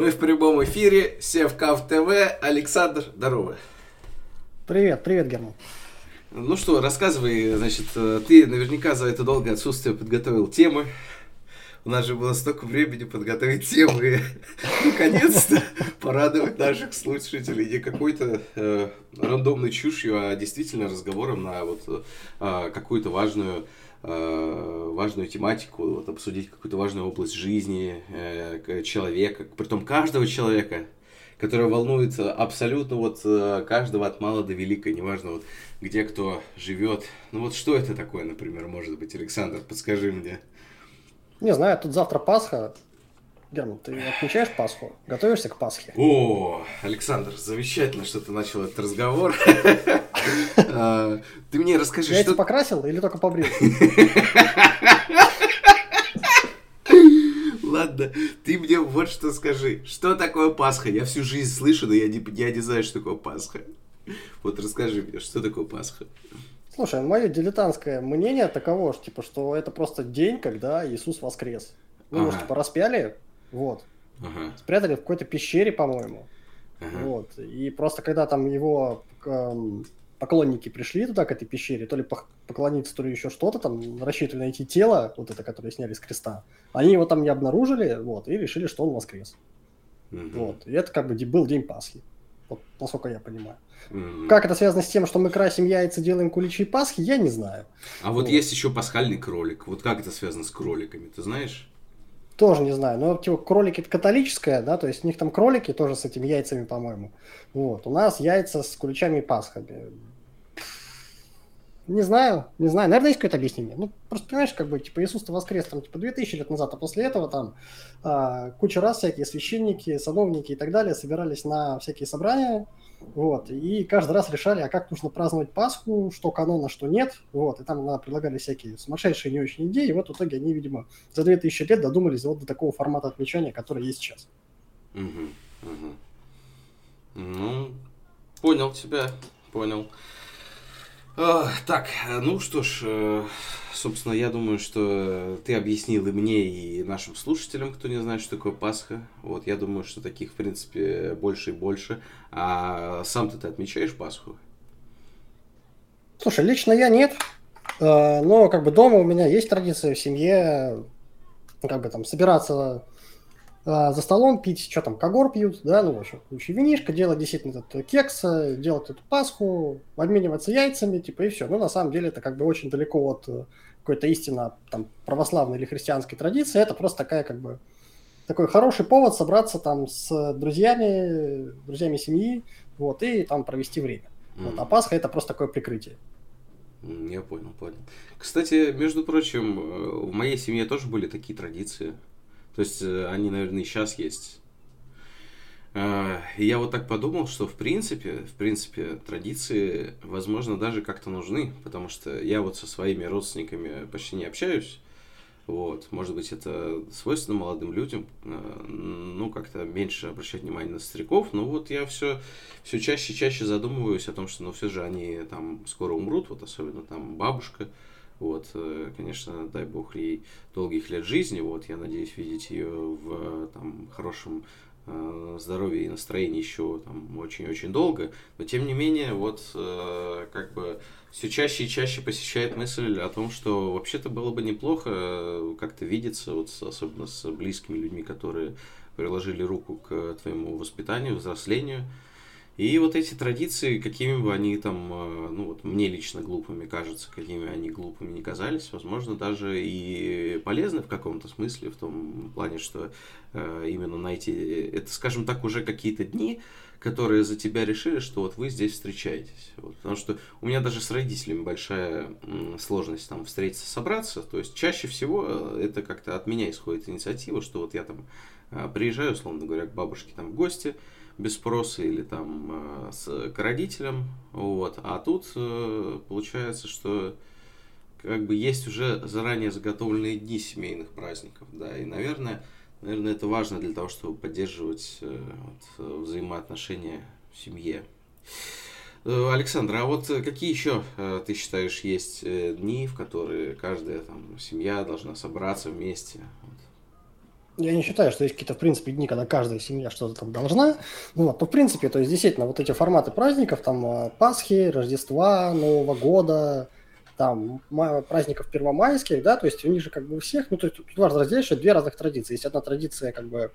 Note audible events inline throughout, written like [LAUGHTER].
Мы в прямом эфире, Севкав ТВ, Александр, здорово. Привет, привет, Герман. Ну что, рассказывай, значит, ты наверняка за это долгое отсутствие подготовил темы. У нас же было столько времени подготовить темы [LAUGHS] наконец-то порадовать наших слушателей не какой-то э, рандомной чушью, а действительно разговором на вот э, какую-то важную Э, важную тематику, вот, обсудить какую-то важную область жизни э, человека, притом каждого человека, который волнуется абсолютно вот э, каждого от мала до велика, неважно вот где кто живет. Ну вот что это такое, например, может быть, Александр, подскажи мне. Не знаю, тут завтра Пасха, Герман, ты отмечаешь Пасху? Готовишься к Пасхе? О, Александр, замечательно, что ты начал этот разговор. [LAUGHS] А, ты мне расскажи, Я что... покрасил или только побрил? Ладно, ты мне вот что скажи. Что такое Пасха? Я всю жизнь слышу, но я не, я не знаю, что такое Пасха. Вот расскажи мне, что такое Пасха? Слушай, мое дилетантское мнение таково, что, типа, что это просто день, когда Иисус воскрес. Ну, ага. может, типа, распяли, вот. Ага. Спрятали в какой-то пещере, по-моему. Ага. Вот. И просто когда там его эм, поклонники пришли туда, к этой пещере, то ли поклониться, то ли еще что-то, там рассчитывали найти тело, вот это, которое сняли с креста, они его там не обнаружили, вот, и решили, что он воскрес. Угу. Вот. И это как бы был день Пасхи. Вот, насколько я понимаю. Mm-hmm. Как это связано с тем, что мы красим яйца, делаем куличи и Пасхи, я не знаю. А вот, вот есть еще пасхальный кролик. Вот как это связано с кроликами, ты знаешь? Тоже не знаю. Но типа кролики это католическое, да, то есть у них там кролики тоже с этими яйцами, по-моему. Вот. У нас яйца с куличами и пасхами. Не знаю, не знаю. Наверное, есть какое-то объяснение. Ну, просто понимаешь, как бы, типа, Иисус-то воскрес там, типа, 2000 лет назад, а после этого там а, куча раз всякие священники, сановники и так далее собирались на всякие собрания, вот, и каждый раз решали, а как нужно праздновать Пасху, что канона, что нет, вот, и там да, предлагали всякие сумасшедшие не очень идеи, и вот в итоге они, видимо, за 2000 лет додумались вот до такого формата отмечания, который есть сейчас. Угу, угу. Ну, понял тебя, понял. Э, так, ну что ж, э, собственно, я думаю, что ты объяснил и мне, и нашим слушателям, кто не знает, что такое Пасха. Вот, я думаю, что таких, в принципе, больше и больше. А сам-то ты отмечаешь Пасху? Слушай, лично я нет. Э, но как бы дома у меня есть традиция в семье как бы там собираться за столом пить, что там, когор пьют, да, ну, в общем, еще винишко, делать действительно этот кекс, делать эту Пасху, обмениваться яйцами, типа, и все. Ну, на самом деле, это как бы очень далеко от э, какой-то истинно там православной или христианской традиции, это просто такая как бы такой хороший повод собраться там с друзьями, друзьями семьи, вот, и там провести время. Mm. Вот, а Пасха это просто такое прикрытие. Я понял, понял. Кстати, между прочим, э, в моей семье тоже были такие традиции. То есть э, они, наверное, и сейчас есть. А, и я вот так подумал, что в принципе, в принципе, традиции, возможно, даже как-то нужны, потому что я вот со своими родственниками почти не общаюсь. Вот, может быть, это свойственно молодым людям, э, ну, как-то меньше обращать внимание на стариков, но вот я все, все чаще и чаще задумываюсь о том, что, ну, все же они там скоро умрут, вот особенно там бабушка, вот, э, конечно, дай бог ей долгих лет жизни. Вот, я надеюсь видеть ее в там, хорошем э, здоровье и настроении еще там очень-очень долго. Но тем не менее, вот э, как бы все чаще и чаще посещает мысль о том, что вообще-то было бы неплохо как-то видеться, вот, особенно с близкими людьми, которые приложили руку к твоему воспитанию, взрослению. И вот эти традиции, какими бы они там, э, ну вот мне лично глупыми кажется, какими они глупыми не казались, возможно, даже и полезны в каком-то смысле, в том плане, что э, именно найти, это, скажем так, уже какие-то дни, которые за тебя решили, что вот вы здесь встречаетесь. Вот, потому что у меня даже с родителями большая сложность там встретиться, собраться. То есть чаще всего э, это как-то от меня исходит инициатива, что вот я там э, приезжаю, условно говоря, к бабушке там в гости, без спроса или там э, с, к родителям, вот, а тут э, получается, что как бы есть уже заранее заготовленные дни семейных праздников, да, и, наверное, наверное, это важно для того, чтобы поддерживать э, вот, взаимоотношения в семье. Александр, а вот какие еще, ты считаешь, есть дни, в которые каждая там, семья должна собраться вместе? Я не считаю, что есть какие-то, в принципе, дни, когда каждая семья что-то там должна. Ну, вот, но, в принципе, то есть, действительно, вот эти форматы праздников, там, э, Пасхи, Рождества, Нового года, там, праздников первомайских, да, то есть, у них же как бы у всех, ну, то есть, тут важно разделить, что две разных традиции. Есть одна традиция, как бы,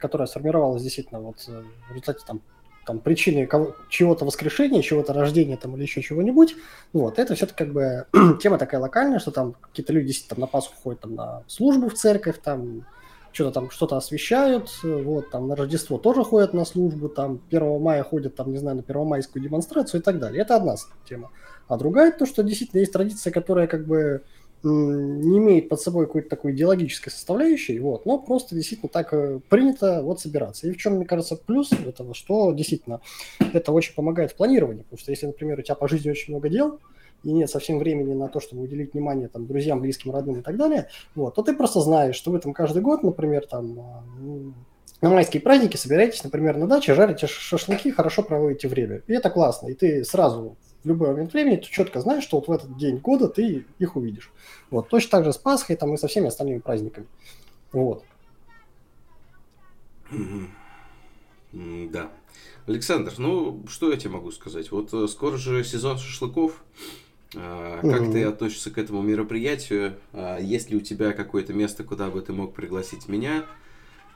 которая сформировалась действительно вот э, в результате там там, причины чего-то воскрешения, чего-то рождения там, или еще чего-нибудь, вот, это все-таки как бы [CLEARS THROAT] тема такая локальная, что там какие-то люди там на Пасху ходят там, на службу в церковь, там что-то там что-то освещают, вот, там на Рождество тоже ходят на службу, там 1 мая ходят, там, не знаю, на первомайскую демонстрацию и так далее. Это одна тема. А другая то, что действительно есть традиция, которая как бы не имеет под собой какой-то такой идеологической составляющей, вот, но просто действительно так э, принято вот собираться. И в чем, мне кажется, плюс этого, что действительно это очень помогает в планировании, потому что если, например, у тебя по жизни очень много дел, и нет совсем времени на то, чтобы уделить внимание там, друзьям, близким, родным и так далее, вот, то ты просто знаешь, что вы там каждый год, например, там, а, на майские праздники собираетесь, например, на даче, жарите шашлыки, хорошо проводите время. И это классно. И ты сразу в любой момент времени ты четко знаешь, что вот в этот день года ты их увидишь. Вот. Точно так же с Пасхой там, и со всеми остальными праздниками. Вот. Да. Александр, ну, что я тебе могу сказать? Вот э, скоро же сезон шашлыков. А, как угу. ты относишься к этому мероприятию? А, есть ли у тебя какое-то место, куда бы ты мог пригласить меня?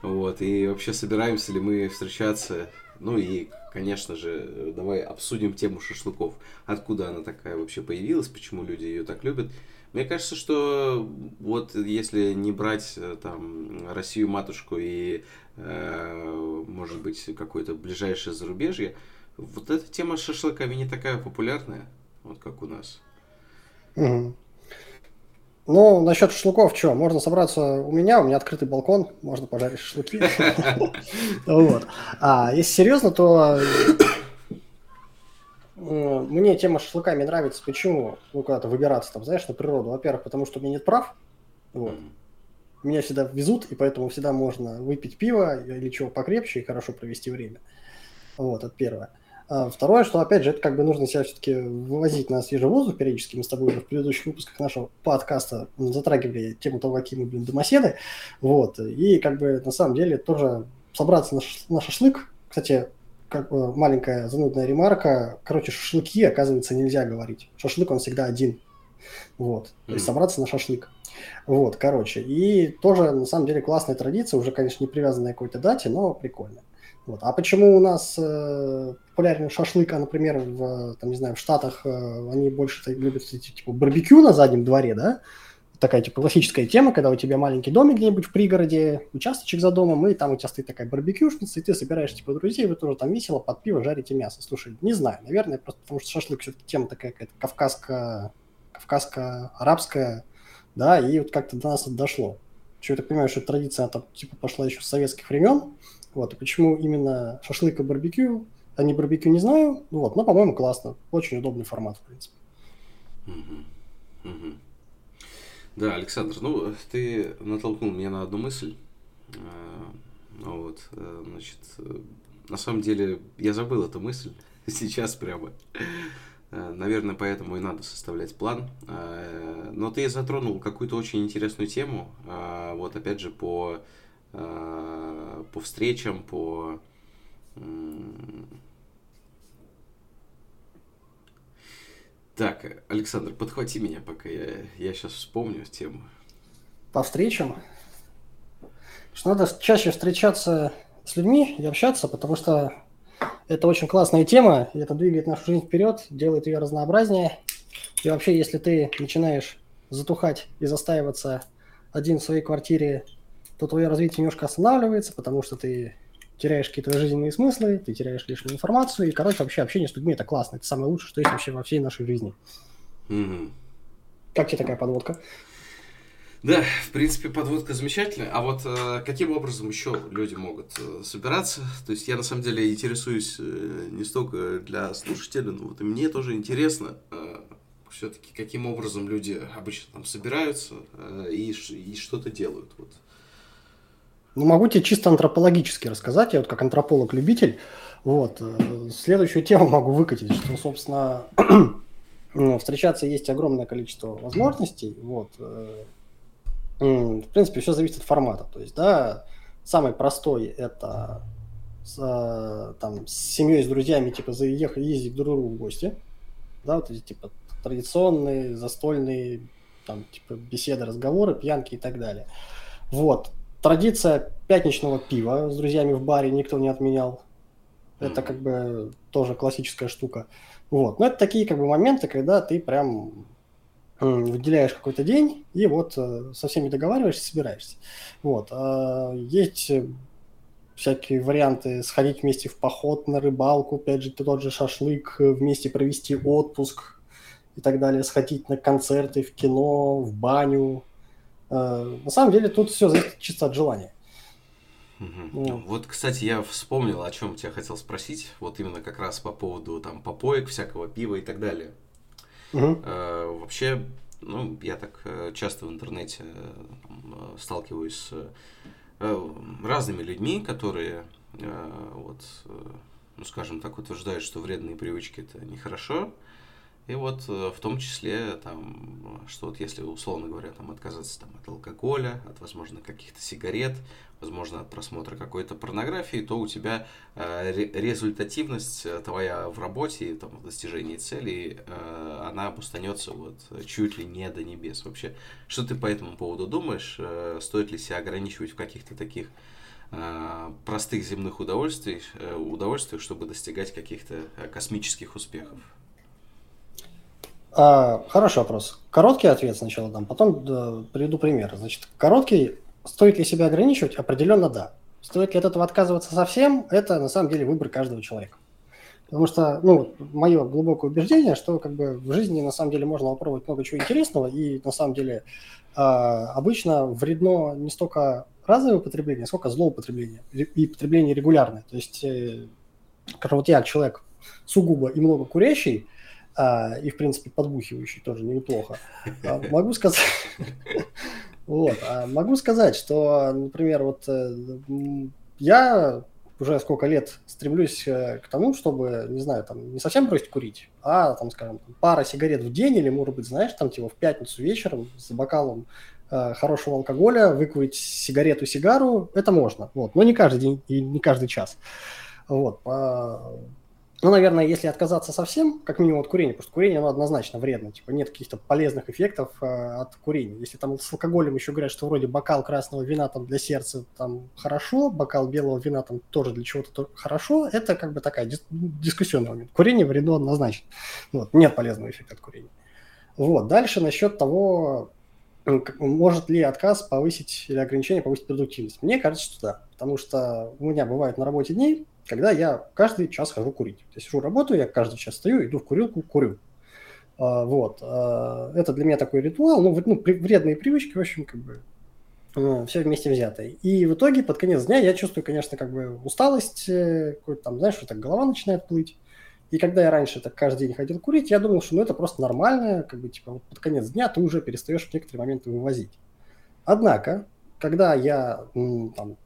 Вот, и вообще собираемся ли мы встречаться ну и, конечно же, давай обсудим тему шашлыков. Откуда она такая вообще появилась, почему люди ее так любят. Мне кажется, что вот если не брать э, там Россию матушку и, э, может быть, какое-то ближайшее зарубежье, вот эта тема с шашлыками не такая популярная, вот как у нас. Угу. Ну, насчет шашлыков, что, можно собраться у меня, у меня открытый балкон, можно пожарить шашлыки. [LAUGHS] Вот. А если серьезно, то э, мне тема шашлыками нравится. Почему? Ну, куда-то выбираться, там, знаешь, на природу. Во-первых, потому что у меня нет прав. Вот. Меня всегда везут, и поэтому всегда можно выпить пиво или чего покрепче и хорошо провести время. Вот, это первое. А второе, что, опять же, это как бы нужно себя все-таки вывозить на свежий воздух периодически. Мы с тобой уже в предыдущих выпусках нашего подкаста затрагивали тему того, какие мы, блин, домоседы. Вот. И как бы на самом деле тоже собраться на, шаш- на шашлык. Кстати, как бы маленькая занудная ремарка. Короче, шашлыки, оказывается, нельзя говорить. Шашлык, он всегда один. Вот. То есть собраться на шашлык. Вот, короче. И тоже, на самом деле, классная традиция, уже, конечно, не привязанная к какой-то дате, но прикольно. Вот. А почему у нас э, популярен шашлык, а, например, в, там, не знаю, в Штатах э, они больше любят эти, типа, барбекю на заднем дворе, да? Такая, типа, классическая тема, когда у тебя маленький домик где-нибудь в пригороде, участочек за домом, и там у тебя стоит такая барбекюшница, и ты собираешь, типа, друзей, вы тоже там весело под пиво жарите мясо. Слушай, не знаю, наверное, просто потому что шашлык все-таки тема такая какая-то кавказская, кавказско-арабская, да, и вот как-то до нас это дошло. Что я так понимаю, что традиция, там, типа, пошла еще с советских времен, вот, и почему именно шашлык и барбекю, а не барбекю не знаю, вот, но, по-моему, классно. Очень удобный формат, в принципе. Да, Александр, ну, ты натолкнул меня на одну мысль. А, ну вот, э, значит, на самом деле я забыл эту мысль [LAUGHS] сейчас прямо. Э, наверное, поэтому и надо составлять план. Но ты затронул какую-то очень интересную тему. Вот опять же по по встречам, по так, Александр, подхвати меня, пока я, я сейчас вспомню тему. По встречам? Что надо чаще встречаться с людьми и общаться, потому что это очень классная тема, и это двигает нашу жизнь вперед, делает ее разнообразнее. И вообще, если ты начинаешь затухать и застаиваться один в своей квартире то твое развитие немножко останавливается, потому что ты теряешь какие-то жизненные смыслы, ты теряешь лишнюю информацию, и, короче, вообще общение с людьми – это классно, это самое лучшее, что есть вообще во всей нашей жизни. Mm-hmm. Как тебе такая подводка? Да, в принципе, подводка замечательная. А вот э, каким образом еще люди могут э, собираться? То есть я на самом деле интересуюсь э, не столько для слушателей, но вот и мне тоже интересно, э, все-таки каким образом люди обычно там собираются э, и, и что-то делают. Вот. Ну, могу тебе чисто антропологически рассказать, я вот как антрополог-любитель. Вот. Э, следующую тему могу выкатить, что, собственно, [CLEARS THROAT] ну, встречаться есть огромное количество возможностей. Вот. Э, в принципе, все зависит от формата. То есть, да, самый простой это с, там, с семьей, с друзьями, типа, заехать, ездить друг к другу в гости. Да, вот эти, типа, традиционные, застольные, там, типа, беседы, разговоры, пьянки и так далее. Вот. Традиция пятничного пива с друзьями в баре никто не отменял. Это как бы тоже классическая штука. Вот. Но это такие как бы моменты, когда ты прям выделяешь какой-то день и вот э, со всеми договариваешься, собираешься. Вот. А есть всякие варианты сходить вместе в поход на рыбалку, опять же, тот же шашлык, вместе провести отпуск и так далее, сходить на концерты, в кино, в баню. Э, на самом деле тут все зависит чисто от желания. Угу. Вот, кстати, я вспомнил, о чем тебя хотел спросить. Вот именно как раз по поводу там попоек, всякого пива и так далее. Угу. Э, вообще, ну, я так э, часто в интернете там, сталкиваюсь с э, разными людьми, которые, э, вот, ну, скажем так, утверждают, что вредные привычки это нехорошо. И вот э, в том числе, там, что вот если, условно говоря, там, отказаться там, от алкоголя, от, возможно, каких-то сигарет, возможно, от просмотра какой-то порнографии, то у тебя э, результативность э, твоя в работе, там, в достижении целей, э, она обустанется вот чуть ли не до небес. Вообще, что ты по этому поводу думаешь? Э, стоит ли себя ограничивать в каких-то таких э, простых земных удовольствий, удовольствиях, чтобы достигать каких-то космических успехов? А, хороший вопрос. Короткий ответ сначала дам, потом да, приведу пример. Значит, короткий, стоит ли себя ограничивать? Определенно да. Стоит ли от этого отказываться совсем? Это на самом деле выбор каждого человека. Потому что, ну, мое глубокое убеждение, что как бы в жизни на самом деле можно попробовать много чего интересного, и на самом деле э, обычно вредно не столько разовое употребление, сколько злоупотребление и потребление регулярное. То есть, э, как вот я человек сугубо и много курящий, а, и, в принципе, подбухивающий тоже неплохо. А, могу сказать... [LAUGHS] Вот, а могу сказать, что, например, вот э, я уже сколько лет стремлюсь э, к тому, чтобы, не знаю, там, не совсем бросить курить, а, там, скажем, пара сигарет в день или, может быть, знаешь, там, типа, в пятницу вечером с бокалом э, хорошего алкоголя выкурить сигарету-сигару, это можно, вот, но не каждый день и не каждый час. Вот, по, ну, наверное, если отказаться совсем, как минимум от курения, потому что курение, оно однозначно вредно, типа нет каких-то полезных эффектов э, от курения. Если там с алкоголем еще говорят, что вроде бокал красного вина там для сердца там хорошо, бокал белого вина там тоже для чего-то хорошо, это как бы такая дис- дискуссионный момент. Курение вредно однозначно. Вот, нет полезного эффекта от курения. Вот, дальше насчет того, может ли отказ повысить или ограничение повысить продуктивность. Мне кажется, что да, потому что у меня бывают на работе дни, когда я каждый час хожу курить. Я сижу, работаю, я каждый час стою, иду в курилку, курю. А, вот. А, это для меня такой ритуал, ну, ну вредные привычки, в общем, как бы ну, все вместе взятое. И в итоге под конец дня я чувствую, конечно, как бы усталость, э, какой-то там, знаешь, что так голова начинает плыть. И когда я раньше так каждый день ходил курить, я думал, что ну, это просто нормально, как бы, типа, вот под конец дня ты уже перестаешь в некоторые моменты вывозить. Однако, когда я там,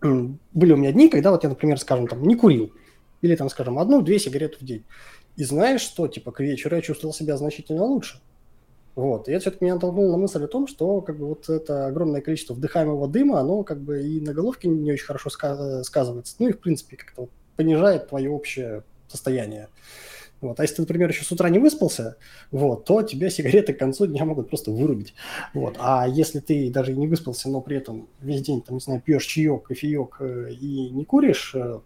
были у меня дни, когда вот я, например, скажем, там, не курил, или там, скажем, одну-две сигареты в день. И знаешь что, типа, к вечеру я чувствовал себя значительно лучше. Вот. И это все-таки меня натолкнуло на мысль о том, что как бы вот это огромное количество вдыхаемого дыма, оно как бы и на головке не очень хорошо сказывается. Ну и, в принципе, как-то вот понижает твое общее состояние. Вот. А если ты, например, еще с утра не выспался, вот, то тебя сигареты к концу дня могут просто вырубить. Вот. А если ты даже не выспался, но при этом весь день, там, не знаю, пьешь чаек, кофеек э, и не куришь, э,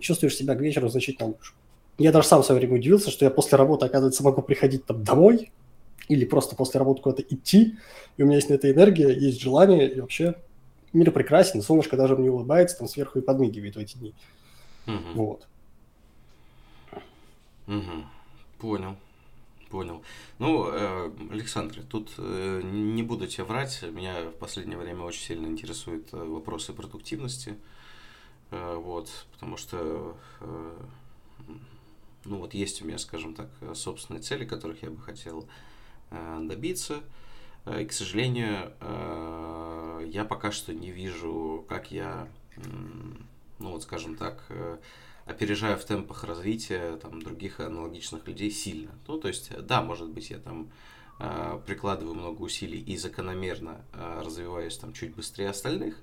чувствуешь себя к вечеру значительно лучше. Я даже сам в свое время удивился, что я после работы, оказывается, могу приходить там домой или просто после работы куда-то идти, и у меня есть на это энергия, есть желание, и вообще мир прекрасен, солнышко даже мне улыбается, там сверху и подмигивает в эти дни. Угу. Вот. Угу. Понял. Понял. Ну, э, Александр, тут э, не буду тебе врать, меня в последнее время очень сильно интересуют э, вопросы продуктивности. Вот, потому что, ну вот есть у меня, скажем так, собственные цели, которых я бы хотел добиться. И, к сожалению, я пока что не вижу, как я, ну вот, скажем так, опережаю в темпах развития там, других аналогичных людей сильно. Ну, то есть, да, может быть, я там э, прикладываю много усилий и закономерно э, развиваюсь там чуть быстрее остальных.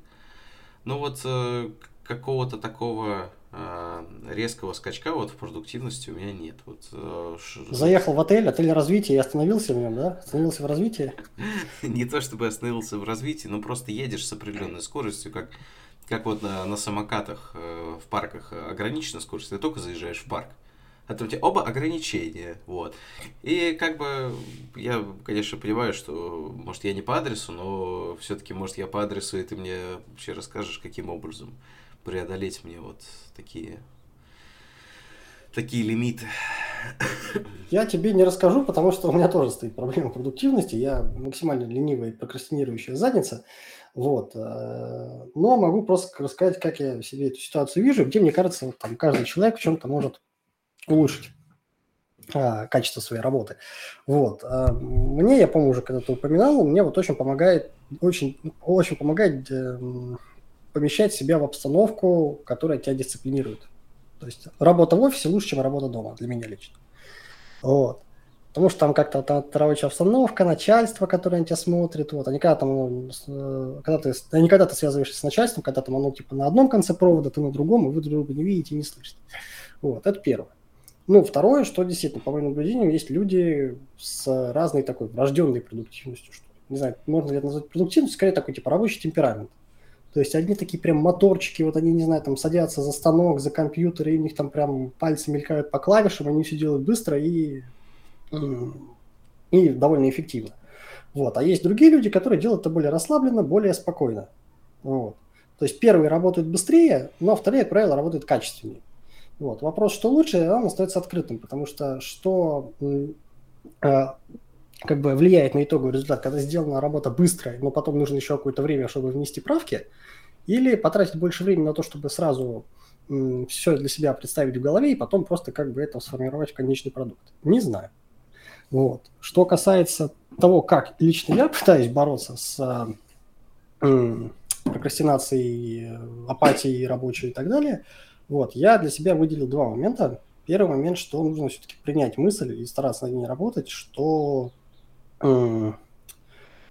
Но вот э, какого-то такого э, резкого скачка вот в продуктивности у меня нет. Вот, э, Заехал в отель, отель развития и остановился в нем, да? Остановился в развитии? [LAUGHS] Не то чтобы остановился в развитии, но просто едешь с определенной скоростью, как, как вот на, на самокатах э, в парках ограничена скорость, ты только заезжаешь в парк. А то у тебя оба ограничения, вот. И как бы я, конечно, понимаю, что, может, я не по адресу, но все-таки, может, я по адресу, и ты мне вообще расскажешь, каким образом преодолеть мне вот такие такие лимиты. Я тебе не расскажу, потому что у меня тоже стоит проблема продуктивности. Я максимально ленивая и прокрастинирующая задница. Вот. Э, но могу просто рассказать, как я себе эту ситуацию вижу, где, мне кажется, там каждый человек в чем-то может улучшить а, качество своей работы. Вот. А, мне, я помню, уже когда-то упоминал, мне вот очень помогает, очень, очень помогает э, помещать себя в обстановку, которая тебя дисциплинирует. То есть работа в офисе лучше, чем работа дома, для меня лично. Вот. Потому что там как-то та, рабочая обстановка, начальство, которое на тебя смотрит, вот, они когда там, ну, э, когда ты, они когда ты связываешься с начальством, когда там оно типа на одном конце провода, ты на другом, и вы друг друга не видите не слышите. Вот, это первое. Ну, второе, что действительно, по моим наблюдениям, есть люди с разной такой врожденной продуктивностью, что не знаю, можно ли это назвать продуктивностью, скорее такой типа рабочий темперамент. То есть одни такие прям моторчики, вот они, не знаю, там садятся за станок, за компьютер, и у них там прям пальцы мелькают по клавишам, они все делают быстро и, и довольно эффективно. Вот. А есть другие люди, которые делают это более расслабленно, более спокойно. Вот. То есть первые работают быстрее, но вторые, как правило, работают качественнее. Вот. Вопрос, что лучше, он остается открытым, потому что что э, как бы влияет на итоговый результат, когда сделана работа быстрая, но потом нужно еще какое-то время, чтобы внести правки, или потратить больше времени на то, чтобы сразу все для себя представить в голове и потом просто как бы это сформировать в конечный продукт. Не знаю. Вот. Что касается того, как лично я пытаюсь бороться с э, прокрастинацией, апатией рабочей и так далее – вот, я для себя выделил два момента. Первый момент, что нужно все-таки принять мысль и стараться над ней работать, что э,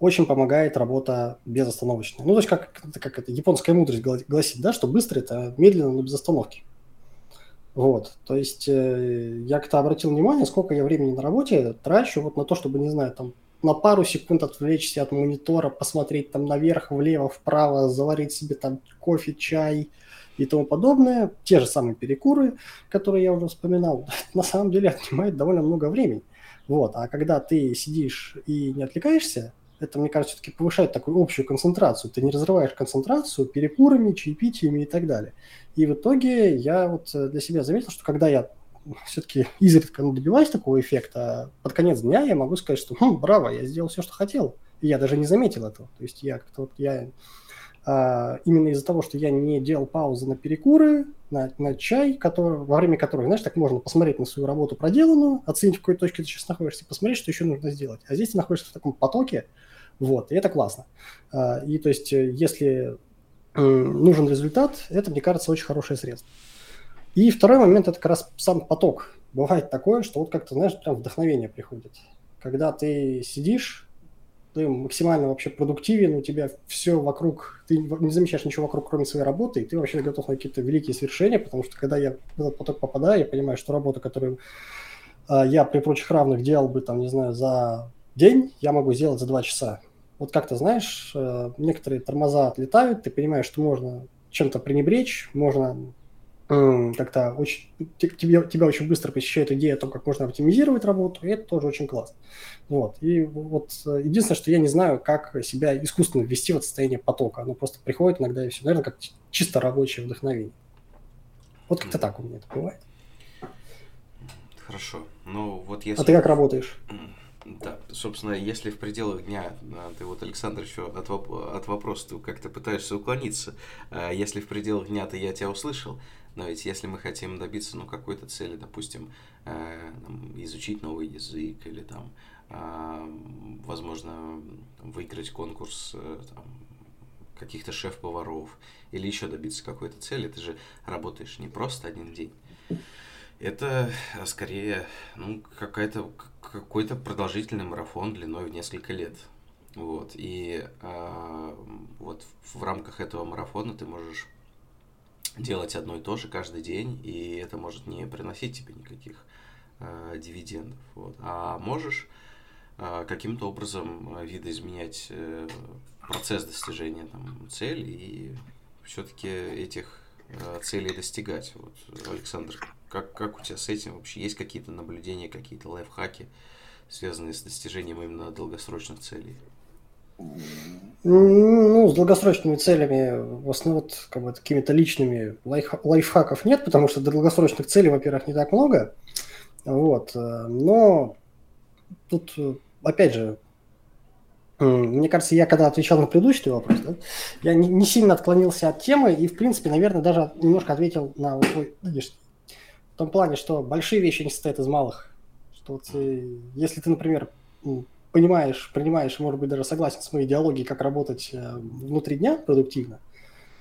очень помогает работа безостановочная. Ну, то есть, как, как это японская мудрость гласит, да, что быстро это медленно, но без остановки. Вот, то есть э, я как-то обратил внимание, сколько я времени на работе трачу вот на то, чтобы, не знаю, там на пару секунд отвлечься от монитора, посмотреть там наверх, влево, вправо, заварить себе там кофе, чай, и тому подобное, те же самые перекуры, которые я уже вспоминал, [LAUGHS] на самом деле отнимает довольно много времени. Вот. А когда ты сидишь и не отвлекаешься, это, мне кажется, все-таки повышает такую общую концентрацию. Ты не разрываешь концентрацию перекурами, чаепитиями и так далее. И в итоге я вот э, для себя заметил, что когда я все-таки изредка добиваюсь такого эффекта, под конец дня я могу сказать, что хм, браво, я сделал все, что хотел. И я даже не заметил этого. То есть я как-то вот я а, именно из-за того, что я не делал паузы на перекуры, на, на чай, который, во время которых, знаешь, так можно посмотреть на свою работу проделанную, оценить, в какой точке ты сейчас находишься, посмотреть, что еще нужно сделать. А здесь ты находишься в таком потоке, вот, и это классно. А, и то есть, э, если нужен результат, это, мне кажется, очень хорошее средство. И второй момент – это как раз сам поток. Бывает такое, что вот как-то, знаешь, прям вдохновение приходит. Когда ты сидишь, ты максимально вообще продуктивен, у тебя все вокруг, ты не замечаешь ничего вокруг, кроме своей работы, и ты вообще готов на какие-то великие свершения, потому что когда я в этот поток попадаю, я понимаю, что работа, которую э, я при прочих равных делал бы, там, не знаю, за день, я могу сделать за два часа. Вот как то знаешь, э, некоторые тормоза отлетают, ты понимаешь, что можно чем-то пренебречь, можно как-то очень, тебя, тебя очень быстро посещает идея о том, как можно оптимизировать работу, и это тоже очень классно. Вот. И вот э, единственное, что я не знаю, как себя искусственно ввести в это состояние потока. Оно просто приходит иногда и все. Наверное, как чисто рабочее вдохновение. Вот как-то так у меня это бывает. Хорошо. Ну, вот если... А ты как работаешь? Да, собственно, если в пределах дня, а, ты вот, Александр, еще от, воп- от вопроса ты как-то пытаешься уклониться, а если в пределах дня то я тебя услышал, но ведь если мы хотим добиться ну, какой-то цели, допустим, э, изучить новый язык или там, возможно, выиграть конкурс э, там, каких-то шеф-поваров или еще добиться какой-то цели, ты же работаешь не просто один день. Это скорее ну, какая-то, какой-то продолжительный марафон длиной в несколько лет. Вот. И э, вот в рамках этого марафона ты можешь делать одно и то же каждый день, и это может не приносить тебе никаких э, дивидендов. Вот. А можешь э, каким-то образом видоизменять э, процесс достижения там, цели и все-таки этих э, целей достигать. Вот, Александр, как, как у тебя с этим вообще? Есть какие-то наблюдения, какие-то лайфхаки, связанные с достижением именно долгосрочных целей? Ну, с долгосрочными целями, в основном, вот, как бы, какими-то личными лайф, лайфхаков нет, потому что долгосрочных целей, во-первых, не так много. Вот. Э, но тут, э, опять же, мне кажется, я когда отвечал на предыдущий вопрос, да, я не, сильно отклонился от темы и, в принципе, наверное, даже немножко ответил на твой, в том плане, что большие вещи не состоят из малых. Что вот, э, если ты, например, понимаешь, принимаешь, может быть, даже согласен с моей идеологией, как работать э, внутри дня продуктивно,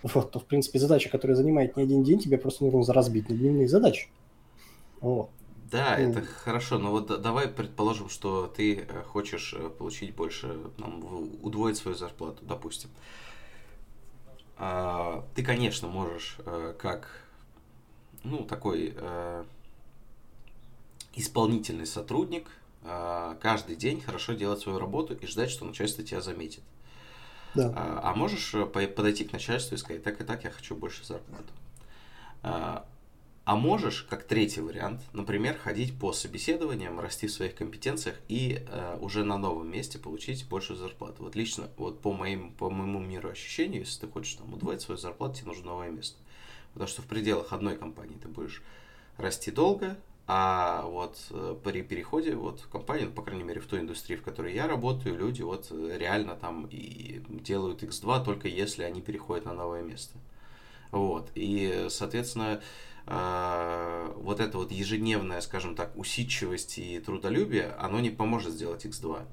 вот, то, в принципе, задача, которая занимает не один день, тебе просто нужно разбить на дневные задачи. Вот. Да, mm. это хорошо, но вот давай предположим, что ты э, хочешь э, получить больше, там, удвоить свою зарплату, допустим. А, ты, конечно, можешь как, ну, такой исполнительный сотрудник а, каждый день хорошо делать свою работу и ждать, что начальство тебя заметит. Да. А, а можешь э, подойти к начальству и сказать, так и так, я хочу больше зарплату. А, можешь, как третий вариант, например, ходить по собеседованиям, расти в своих компетенциях и э, уже на новом месте получить большую зарплату. Вот лично, вот по, моим, по моему миру ощущению, если ты хочешь там удвоить свою зарплату, тебе нужно новое место. Потому что в пределах одной компании ты будешь расти долго, а вот э, при переходе вот в компанию, по крайней мере в той индустрии, в которой я работаю, люди вот э, реально там и делают X2 только если они переходят на новое место. Вот. И, соответственно, э, вот это вот ежедневная, скажем так, усидчивость и трудолюбие, оно не поможет сделать X2.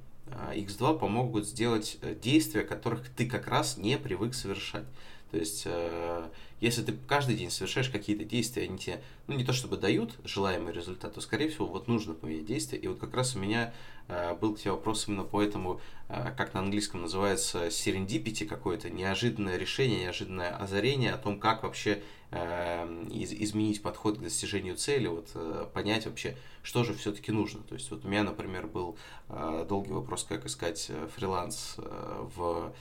X2 а помогут сделать действия, которых ты как раз не привык совершать. То есть, э, если ты каждый день совершаешь какие-то действия, они тебе, ну, не то чтобы дают желаемый результат, то, скорее всего, вот нужно поменять действия. И вот как раз у меня э, был к тебе вопрос именно по этому, э, как на английском называется, serendipity какое-то, неожиданное решение, неожиданное озарение о том, как вообще изменить подход к достижению цели, вот понять вообще, что же все-таки нужно. То есть вот у меня, например, был долгий вопрос, как искать фриланс в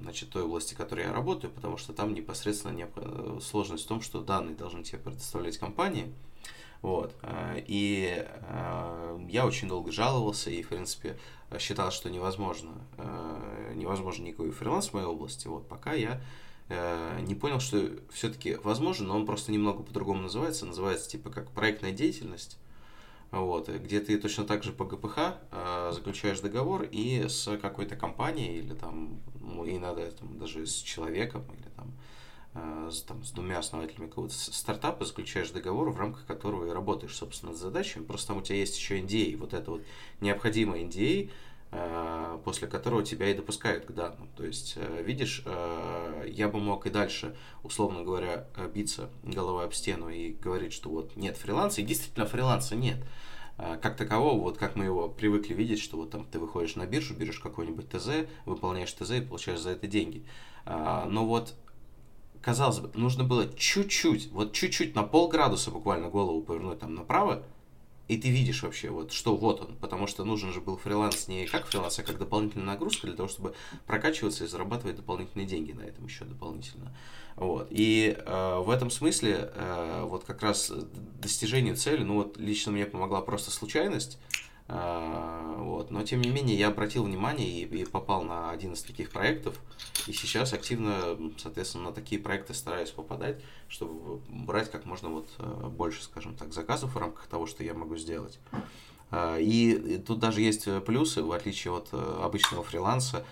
значит, той области, в которой я работаю, потому что там непосредственно не, сложность в том, что данные должны тебе предоставлять компании. Вот. Э, и э, я очень долго жаловался и, в принципе, считал, что невозможно, невозможно никакой фриланс в моей области, вот, пока я не понял, что все-таки возможно, но он просто немного по-другому называется, называется типа как проектная деятельность, вот, где ты точно так же по ГПХ э, заключаешь договор и с какой-то компанией или там, ну, иногда там, даже с человеком или там, э, с, там, с двумя основателями какого-то стартапа заключаешь договор, в рамках которого и работаешь, собственно, над задачами. Просто там у тебя есть еще NDA, вот это вот необходимый NDA, после которого тебя и допускают к данным. То есть, э, видишь, э, я бы мог и дальше, условно говоря, биться головой об стену и говорить, что вот нет фриланса, и действительно фриланса нет. Как такового, вот как мы его привыкли видеть, что вот там ты выходишь на биржу, берешь какой-нибудь ТЗ, выполняешь ТЗ и получаешь за это деньги. Но вот казалось бы, нужно было чуть-чуть, вот чуть-чуть на полградуса буквально голову повернуть там направо, и ты видишь вообще, вот, что вот он, потому что нужен же был фриланс не как фриланс, а как дополнительная нагрузка для того, чтобы прокачиваться и зарабатывать дополнительные деньги на этом еще дополнительно. Вот. И э, в этом смысле э, вот как раз достижение цели, ну вот лично мне помогла просто случайность, вот. Но тем не менее я обратил внимание и, и попал на один из таких проектов, и сейчас активно, соответственно, на такие проекты стараюсь попадать, чтобы брать как можно вот э, больше, скажем так, заказов в рамках того, что я могу сделать. Э, и тут даже есть плюсы, в отличие от э, обычного фриланса,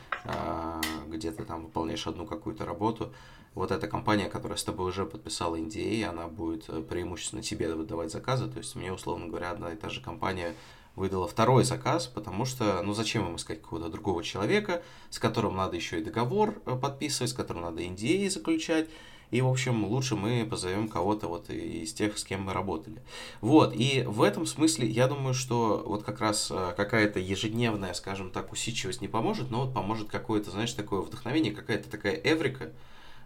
где ты там выполняешь одну какую-то работу, вот эта компания, которая с тобой уже подписала NDA, она будет э, преимущественно тебе выдавать заказы. То есть мне, условно говоря, одна и та же компания выдала второй заказ, потому что, ну, зачем им искать какого-то другого человека, с которым надо еще и договор э, подписывать, с которым надо NDA заключать, и, в общем, лучше мы позовем кого-то вот из тех, с кем мы работали. Вот, и в этом смысле я думаю, что вот как раз э, какая-то ежедневная, скажем так, усидчивость не поможет, но вот поможет какое-то, знаешь, такое вдохновение, какая-то такая эврика.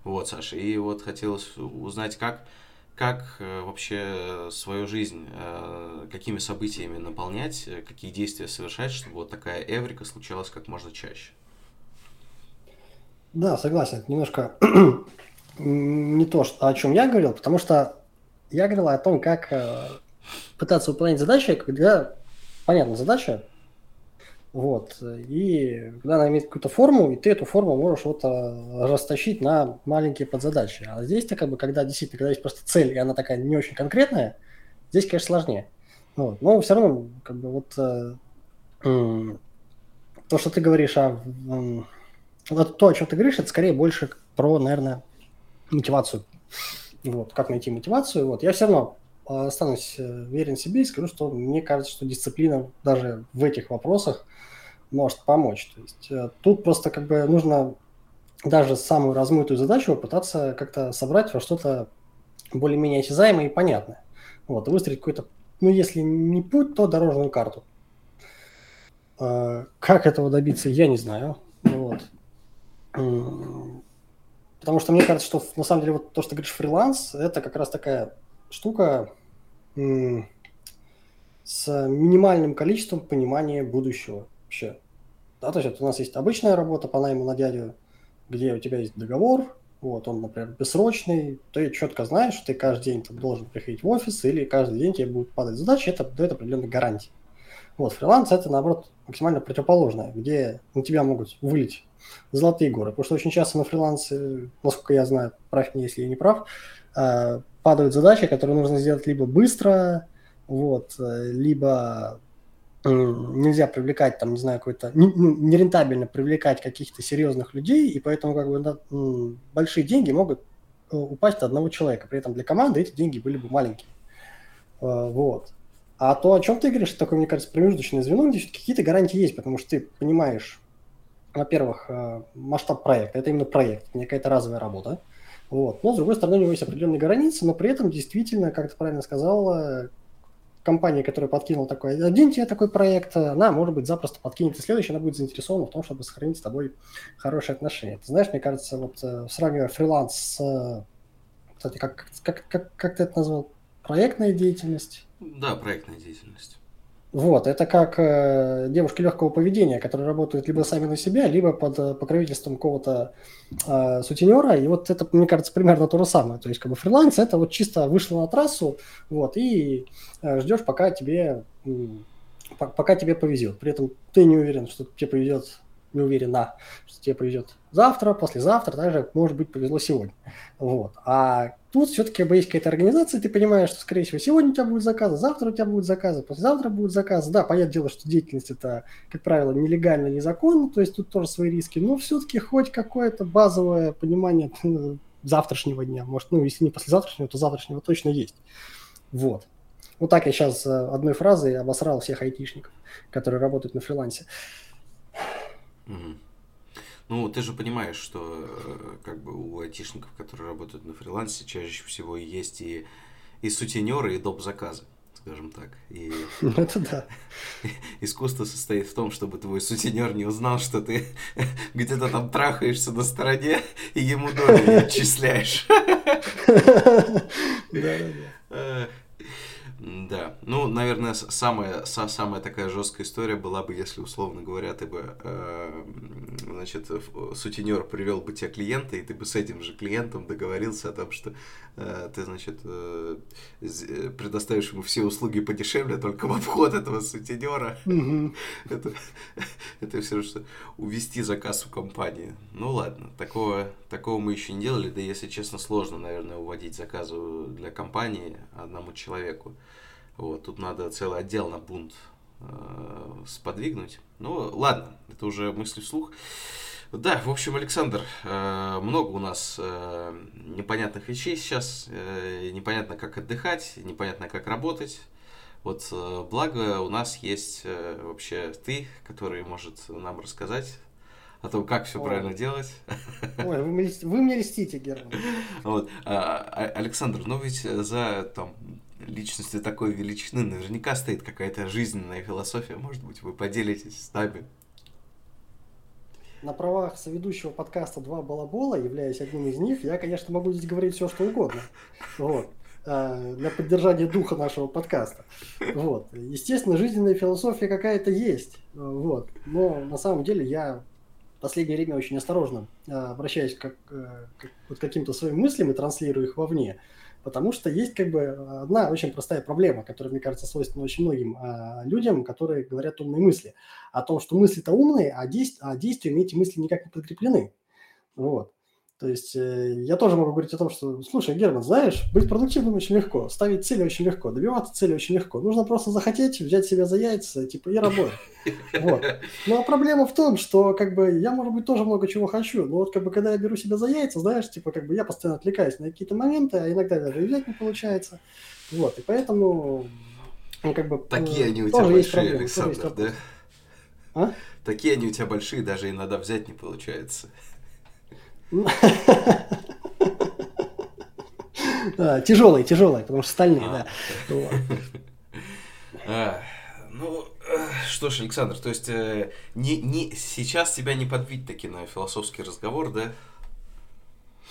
Вот, Саша, и вот хотелось узнать, как, как э, вообще свою жизнь, э, какими событиями наполнять, какие действия совершать, чтобы вот такая эврика случалась как можно чаще. Да, согласен. Немножко [CLEARS THROAT] не то, о чем я говорил, потому что я говорил о том, как э, пытаться выполнять задачи, когда понятна задача, вот, и когда она имеет какую-то форму, и ты эту форму можешь вот э, растащить на маленькие подзадачи. А здесь-то как бы, когда действительно, когда есть просто цель, и она такая не очень конкретная, здесь, конечно, сложнее. Вот. Но все равно, как бы вот э, то, что ты говоришь о... Вот то, о чем ты говоришь, это скорее больше про, наверное, мотивацию. Вот, как найти мотивацию. Вот, я все равно а, останусь э, верен себе и скажу, что мне кажется, что дисциплина даже в этих вопросах может помочь. То есть э, тут просто как бы нужно даже самую размытую задачу попытаться как-то собрать во что-то более-менее осязаемое и понятное. Вот, и выстроить какой-то, ну, если не путь, то дорожную карту. А, как этого добиться, я не знаю. Вот. Потому что мне кажется, что на самом деле вот то, что ты говоришь фриланс, это как раз такая штука с минимальным количеством понимания будущего вообще. Да, то есть вот у нас есть обычная работа по найму на дядю, где у тебя есть договор, вот, он, например, бессрочный, ты четко знаешь, что ты каждый день там, должен приходить в офис, или каждый день тебе будут падать задачи, это дает определенные гарантии. Вот, фриланс это, наоборот, максимально противоположное, где на тебя могут вылить золотые горы. Потому что очень часто на фрилансе, насколько я знаю, прав мне, если я не прав, э, падают задачи, которые нужно сделать либо быстро, вот, э, либо нельзя привлекать, там, не знаю, какой-то, нерентабельно привлекать каких-то серьезных людей, и поэтому как бы большие деньги могут э, упасть от одного человека. При этом для команды эти деньги были бы маленькие. Вот. А то, о чем ты говоришь, такое, мне кажется, промежуточное звено, где какие-то гарантии есть, потому что ты понимаешь, во-первых, э, масштаб проекта, это именно проект, не какая-то разовая работа. Вот. Но, с другой стороны, у него есть определенные границы, но при этом действительно, как ты правильно сказал, компания, которая подкинула такой, один тебе такой проект, она, может быть, запросто подкинет и следующий, она будет заинтересована в том, чтобы сохранить с тобой хорошие отношения. Ты знаешь, мне кажется, вот э, сравнивая фриланс с, кстати, как, как, как, как ты это назвал, проектная деятельность? Да, проектная деятельность. Вот, это как э, девушки легкого поведения, которые работают либо сами на себя, либо под э, покровительством какого-то э, сутенера. И вот это, мне кажется, примерно то же самое. То есть, как бы фриланс это вот чисто вышло на трассу, вот, и э, ждешь, пока тебе, э, пока тебе повезет. При этом ты не уверен, что тебе повезет не уверена, что тебе повезет завтра, послезавтра, также, может быть, повезло сегодня. Вот. А тут все-таки есть какая-то организация, ты понимаешь, что, скорее всего, сегодня у тебя будет заказы, завтра у тебя будут заказы, послезавтра будут заказы. Да, понятное дело, что деятельность это, как правило, нелегально, незаконно, то есть тут тоже свои риски, но все-таки хоть какое-то базовое понимание завтрашнего дня, может, ну, если не послезавтрашнего, то завтрашнего точно есть. Вот. Вот так я сейчас э, одной фразой обосрал всех айтишников, которые работают на фрилансе. Угу. Ну, ты же понимаешь, что э, как бы у айтишников, которые работают на фрилансе, чаще всего есть и, и сутенеры, и доп. заказы, скажем так. И [LAUGHS] Это да. [LAUGHS] Искусство состоит в том, чтобы твой сутенер не узнал, что ты [LAUGHS] где-то там трахаешься на стороне, и ему доли отчисляешь. Да, да, да. Да, ну, наверное, самая, самая такая жесткая история была бы, если, условно говоря, ты бы, э, значит, сутенер привел бы тебе клиента, и ты бы с этим же клиентом договорился о том, что э, ты, значит, э, э предоставишь ему все услуги подешевле, только в обход этого сутенера. Это, это все, что увести заказ у компании. Ну, ладно, такого, такого мы еще не делали, да, если честно, сложно, наверное, уводить заказы для компании одному человеку. Вот, тут надо целый отдел на бунт э, сподвигнуть. Ну, ладно, это уже мысли вслух. Да, в общем, Александр, э, много у нас э, непонятных вещей сейчас. Э, непонятно, как отдыхать, непонятно, как работать. Вот э, благо у нас есть э, вообще ты, который может нам рассказать о том, как все правильно делать. [LAUGHS] Ой, вы мне, вы мне льстите, Герман. Вот. А, а, Александр, ну ведь за там, личностью такой величины наверняка стоит какая-то жизненная философия. Может быть, вы поделитесь с нами. На правах соведущего подкаста «Два балабола», являясь одним из них, я, конечно, могу здесь говорить все, что угодно. Вот. А, для поддержания духа нашего подкаста. Вот. Естественно, жизненная философия какая-то есть. Вот. Но на самом деле я в последнее время очень осторожно а, обращаюсь как, э, к вот каким-то своим мыслям и транслирую их вовне. Потому что есть как бы одна очень простая проблема, которая, мне кажется, свойственна очень многим а, людям, которые говорят умные мысли. О том, что мысли-то умные, а, действ- а действиями эти мысли никак не подкреплены. Вот. То есть э, я тоже могу говорить о том, что, слушай, Герман, знаешь, быть продуктивным очень легко, ставить цели очень легко, добиваться цели очень легко. Нужно просто захотеть, взять себя за яйца, типа, и работать. Вот. А проблема в том, что, как бы, я, может быть, тоже много чего хочу, но вот, как бы, когда я беру себя за яйца, знаешь, типа, как бы, я постоянно отвлекаюсь на какие-то моменты, а иногда даже и взять не получается. Вот, и поэтому, ну, как бы, Такие они у тебя большие, Александр, да? А? Такие они у тебя большие, даже иногда взять не получается. Тяжелые, тяжелые, потому что стальные, да. А, ну, э, что ж, Александр, то есть э, не, не, сейчас тебя не подбить таки на философский разговор, да?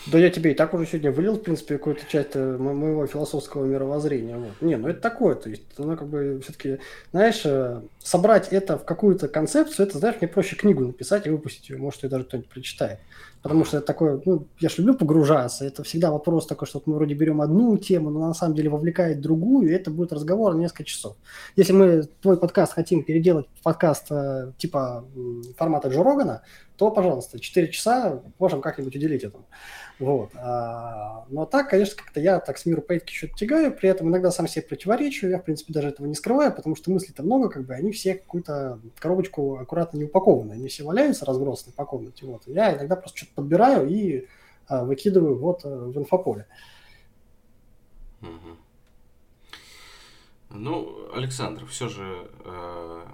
Да я тебе и так уже сегодня вылил, в принципе, какую-то часть э, моего философского мировоззрения. Вот. Не, ну это такое, то есть, оно как бы все-таки, знаешь, собрать это в какую-то концепцию, это, знаешь, мне проще книгу написать и выпустить ее, может, ее даже кто-нибудь прочитает. Потому что это такое, ну, я же люблю погружаться. Это всегда вопрос такой, что мы вроде берем одну тему, но на самом деле вовлекает другую, и это будет разговор на несколько часов. Если мы твой подкаст хотим переделать в подкаст э, типа формата Джо Рогана, то, пожалуйста, 4 часа можем как-нибудь уделить этому. Вот. А, но так, конечно, как-то я так с миру поэтки что-то тягаю, при этом иногда сам себе противоречу, я, в принципе, даже этого не скрываю, потому что мыслей-то много, как бы, они все какую-то коробочку аккуратно не упакованы, они все валяются разбросаны по комнате, вот. Я иногда просто что-то подбираю и а, выкидываю вот а, в инфополе. Ну, Александр, все же э,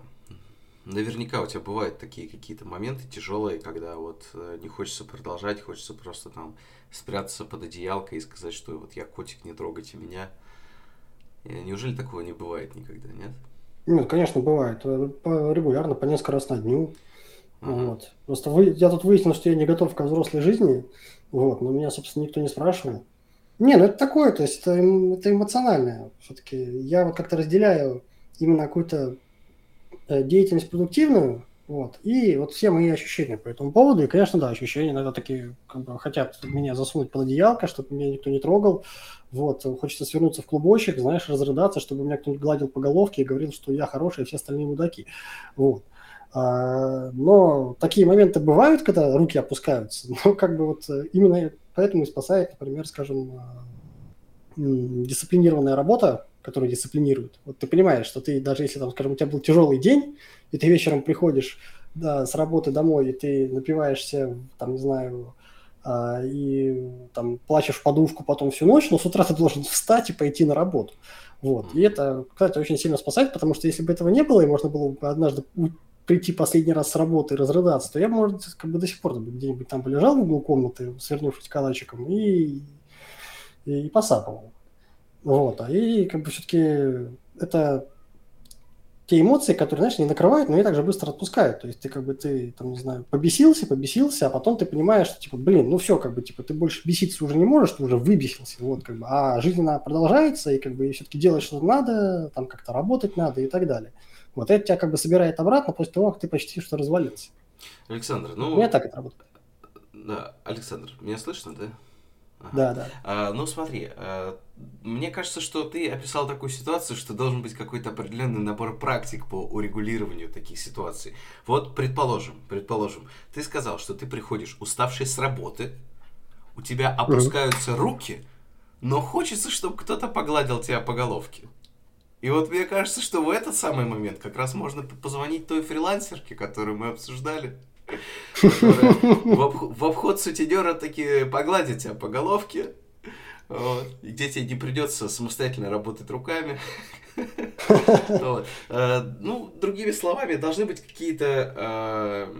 наверняка у тебя бывают такие какие-то моменты тяжелые, когда вот э, не хочется продолжать, хочется просто там спрятаться под одеялкой и сказать, что вот я котик, не трогайте меня. И неужели такого не бывает никогда, нет? Нет, конечно, бывает. Э, регулярно, по несколько раз на дню. Uh-huh. Вот. Просто вы, я тут выяснил, что я не готов к взрослой жизни, вот, но меня, собственно, никто не спрашивал. Не, ну это такое, то есть это, это эмоциональное. Все-таки я вот как-то разделяю именно какую-то Э, деятельность продуктивную, вот, и вот все мои ощущения по этому поводу, и, конечно, да, ощущения иногда такие, как бы, хотят меня засунуть под одеялко, чтобы меня никто не трогал, вот, хочется свернуться в клубочек, знаешь, разрыдаться, чтобы меня кто-нибудь гладил по головке и говорил, что я хороший, а все остальные мудаки, вот. А, но такие моменты бывают, когда руки опускаются, [LAUGHS] но как бы вот э, именно поэтому и спасает, например, скажем, а, дисциплинированная работа, которые дисциплинируют. Вот ты понимаешь, что ты, даже если, там, скажем, у тебя был тяжелый день, и ты вечером приходишь да, с работы домой, и ты напиваешься, там, не знаю, а, и там плачешь в подушку потом всю ночь, но с утра ты должен встать и пойти на работу. Вот. И это, кстати, очень сильно спасает, потому что если бы этого не было, и можно было бы однажды прийти последний раз с работы и разрыдаться, то я, может, как бы до сих пор где-нибудь там бы лежал в углу комнаты, свернувшись калачиком, и, и, и посапывал. Вот, а и как бы все-таки это те эмоции, которые, знаешь, не накрывают, но и также быстро отпускают. То есть ты как бы, ты, там, не знаю, побесился, побесился, а потом ты понимаешь, что, типа, блин, ну все, как бы, типа, ты больше беситься уже не можешь, ты уже выбесился, вот, как бы, а жизнь, она продолжается, и, как бы, все-таки делать что-то надо, там, как-то работать надо и так далее. Вот это тебя, как бы, собирает обратно после того, как ты почти что развалился. Александр, ну... У меня так это работает. Да, Александр, меня слышно, да? Ага. Да, да. А, ну смотри, а, мне кажется, что ты описал такую ситуацию, что должен быть какой-то определенный набор практик по урегулированию таких ситуаций. Вот, предположим, предположим, ты сказал, что ты приходишь уставший с работы, у тебя опускаются руки, но хочется, чтобы кто-то погладил тебя по головке. И вот мне кажется, что в этот самый момент как раз можно позвонить той фрилансерке, которую мы обсуждали в обход сутенера таки погладит тебя по головке, где тебе не придется самостоятельно работать руками. [LAUGHS] Э, ну, другими словами, должны быть какие-то э,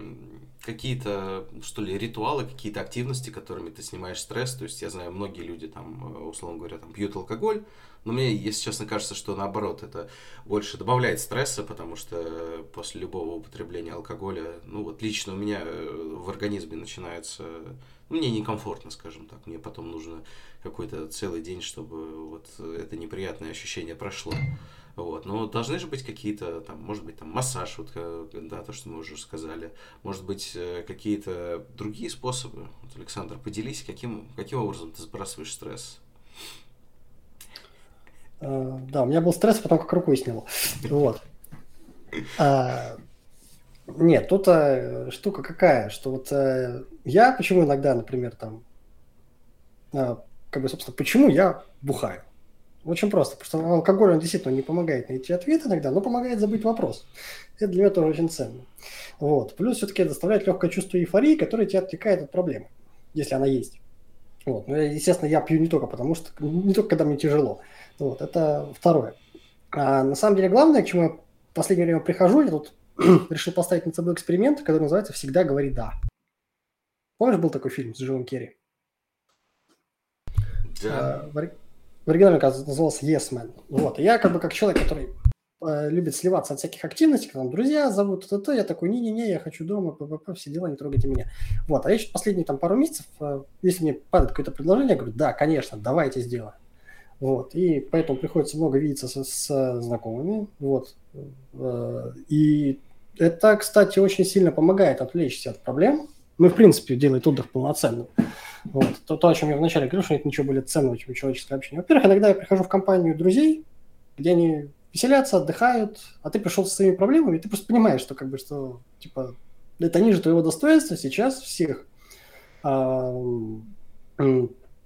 какие-то, что ли, ритуалы, какие-то активности, которыми ты снимаешь стресс. То есть я знаю, многие люди там, э, условно говоря, там пьют алкоголь, но мне, если честно, кажется, что наоборот, это больше добавляет стресса, потому что после любого употребления алкоголя, ну вот лично у меня э, в организме начинается, ну, мне некомфортно, скажем так, мне потом нужно какой-то целый день, чтобы вот это неприятное ощущение прошло. Вот. Но должны же быть какие-то, там, может быть, там массаж, вот, э, да, то, что мы уже сказали. Может быть, э, какие-то другие способы. Вот, Александр, поделись, каким, каким образом ты сбрасываешь стресс? Uh, да, у меня был стресс, потом как рукой снял. [LAUGHS] Вот. Uh, нет, тут uh, штука какая, что вот э, я почему иногда, например, там, как бы, собственно, почему я бухаю? Очень просто, потому что алкоголь, он действительно не помогает найти ответ иногда, но помогает забыть вопрос. Это для меня тоже очень ценно. Вот. Плюс все-таки доставляет легкое чувство эйфории, которое тебя отвлекает от проблемы, если она есть. Вот. Но, естественно, я пью не только потому, что не только когда мне тяжело. Вот. Это второе. А на самом деле главное, к чему я в последнее время прихожу, я тут [CLEARS THROAT] решил поставить над собой эксперимент, который называется «Всегда говори да». Помнишь, был такой фильм с Джимом Керри? Да. А, в оригинале, оказывается, назывался Yes Man. Вот. И я как бы как человек, который э, любит сливаться от всяких активностей, когда там друзья зовут, то, то, я такой, не-не-не, я хочу дома, ППП, все дела, не трогайте меня. Вот. А я еще последние там пару месяцев, э, если мне падает какое-то предложение, я говорю, да, конечно, давайте сделаем. Вот. И поэтому приходится много видеться с, с знакомыми. Вот. Э, и это, кстати, очень сильно помогает отвлечься от проблем. Ну, в принципе, делает отдых полноценным. Вот. То, то, о чем я вначале говорил, что нет ничего более ценного, чем человеческое общение. Во-первых, иногда я прихожу в компанию друзей, где они веселятся, отдыхают, а ты пришел со своими проблемами, и ты просто понимаешь, что как бы, что, типа, это ниже твоего достоинства сейчас всех а,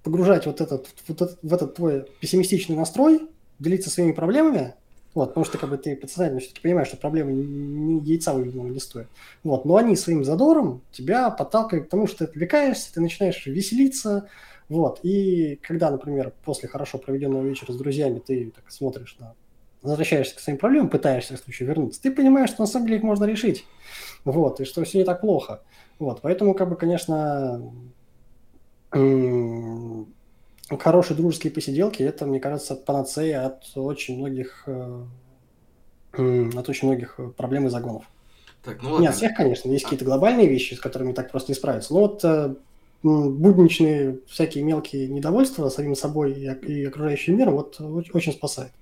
погружать вот этот, вот этот, в этот твой пессимистичный настрой, делиться своими проблемами, вот, потому что как бы ты подсознательно все-таки понимаешь, что проблемы не яйца выведенного не стоят. Вот, но они своим задором тебя подталкивают к тому, что ты отвлекаешься, ты начинаешь веселиться. Вот, и когда, например, после хорошо проведенного вечера с друзьями ты так смотришь на возвращаешься к своим проблемам, пытаешься в случае вернуться, ты понимаешь, что на самом деле их можно решить. Вот, и что все не так плохо. Вот, поэтому, как бы, конечно, хорошие дружеские посиделки, это, мне кажется, панацея от очень многих, э, от очень многих проблем и загонов. Так, ну ладно. Не от всех, конечно, есть какие-то глобальные вещи, с которыми так просто не справиться. Но вот э, будничные всякие мелкие недовольства самим собой и окружающим миром вот очень спасает.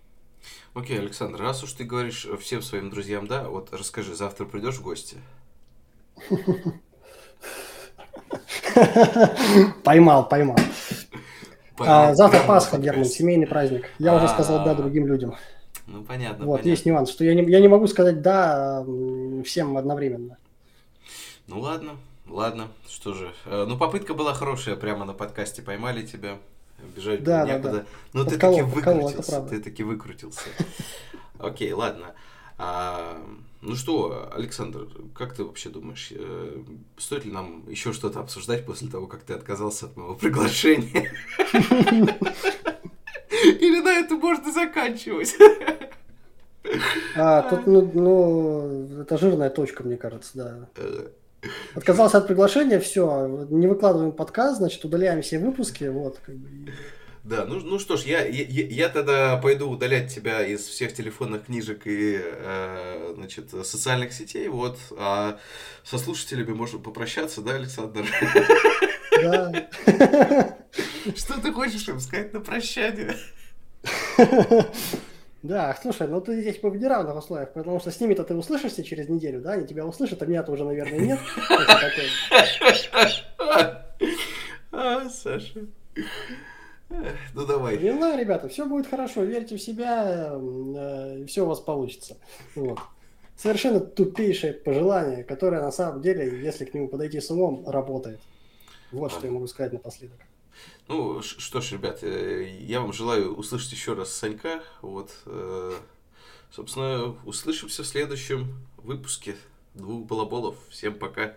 Окей, Александр, раз уж ты говоришь всем своим друзьям да, вот расскажи, завтра придешь в гости? [LAUGHS] Поймал, поймал. А, завтра Пасха, Герман, семейный праздник. Я уже сказал да другим людям. Ну, понятно. Вот, понятно. есть нюанс, что я не, я не могу сказать да всем одновременно. Ну, ладно, ладно, что же. Э, ну, попытка была хорошая, прямо на подкасте поймали тебя. Бежать да, некуда. Да, да. Ну, ты таки выкрутился. Ты таки выкрутился. Окей, ладно. Ну что, Александр, как ты вообще думаешь, э, стоит ли нам еще что-то обсуждать после того, как ты отказался от моего приглашения? Или на это можно заканчивать? А, тут, ну, ну, это жирная точка, мне кажется, да. Отказался от приглашения, все, не выкладываем подкаст, значит, удаляем все выпуски, вот, как бы. Да, ну, ну что ж, я, я, я тогда пойду удалять тебя из всех телефонных книжек и э, значит, социальных сетей, вот, а со слушателями можно попрощаться, да, Александр? Да. [LAUGHS] Что ты хочешь им сказать на прощание? Да, слушай, ну ты здесь в неравных условиях, потому что с ними-то ты услышишься через неделю, да, они тебя услышат, а меня-то уже, наверное, нет. [LAUGHS] А, Саша. Ну давай. Не знаю, ребята, все будет хорошо, верьте в себя, э, и все у вас получится. Вот. Совершенно тупейшее пожелание, которое на самом деле, если к нему подойти с умом, работает. Вот что я могу сказать напоследок. Ну, что ж, ребят, э, я вам желаю услышать еще раз Санька. Вот, э, собственно, услышимся в следующем выпуске двух балаболов. Всем пока.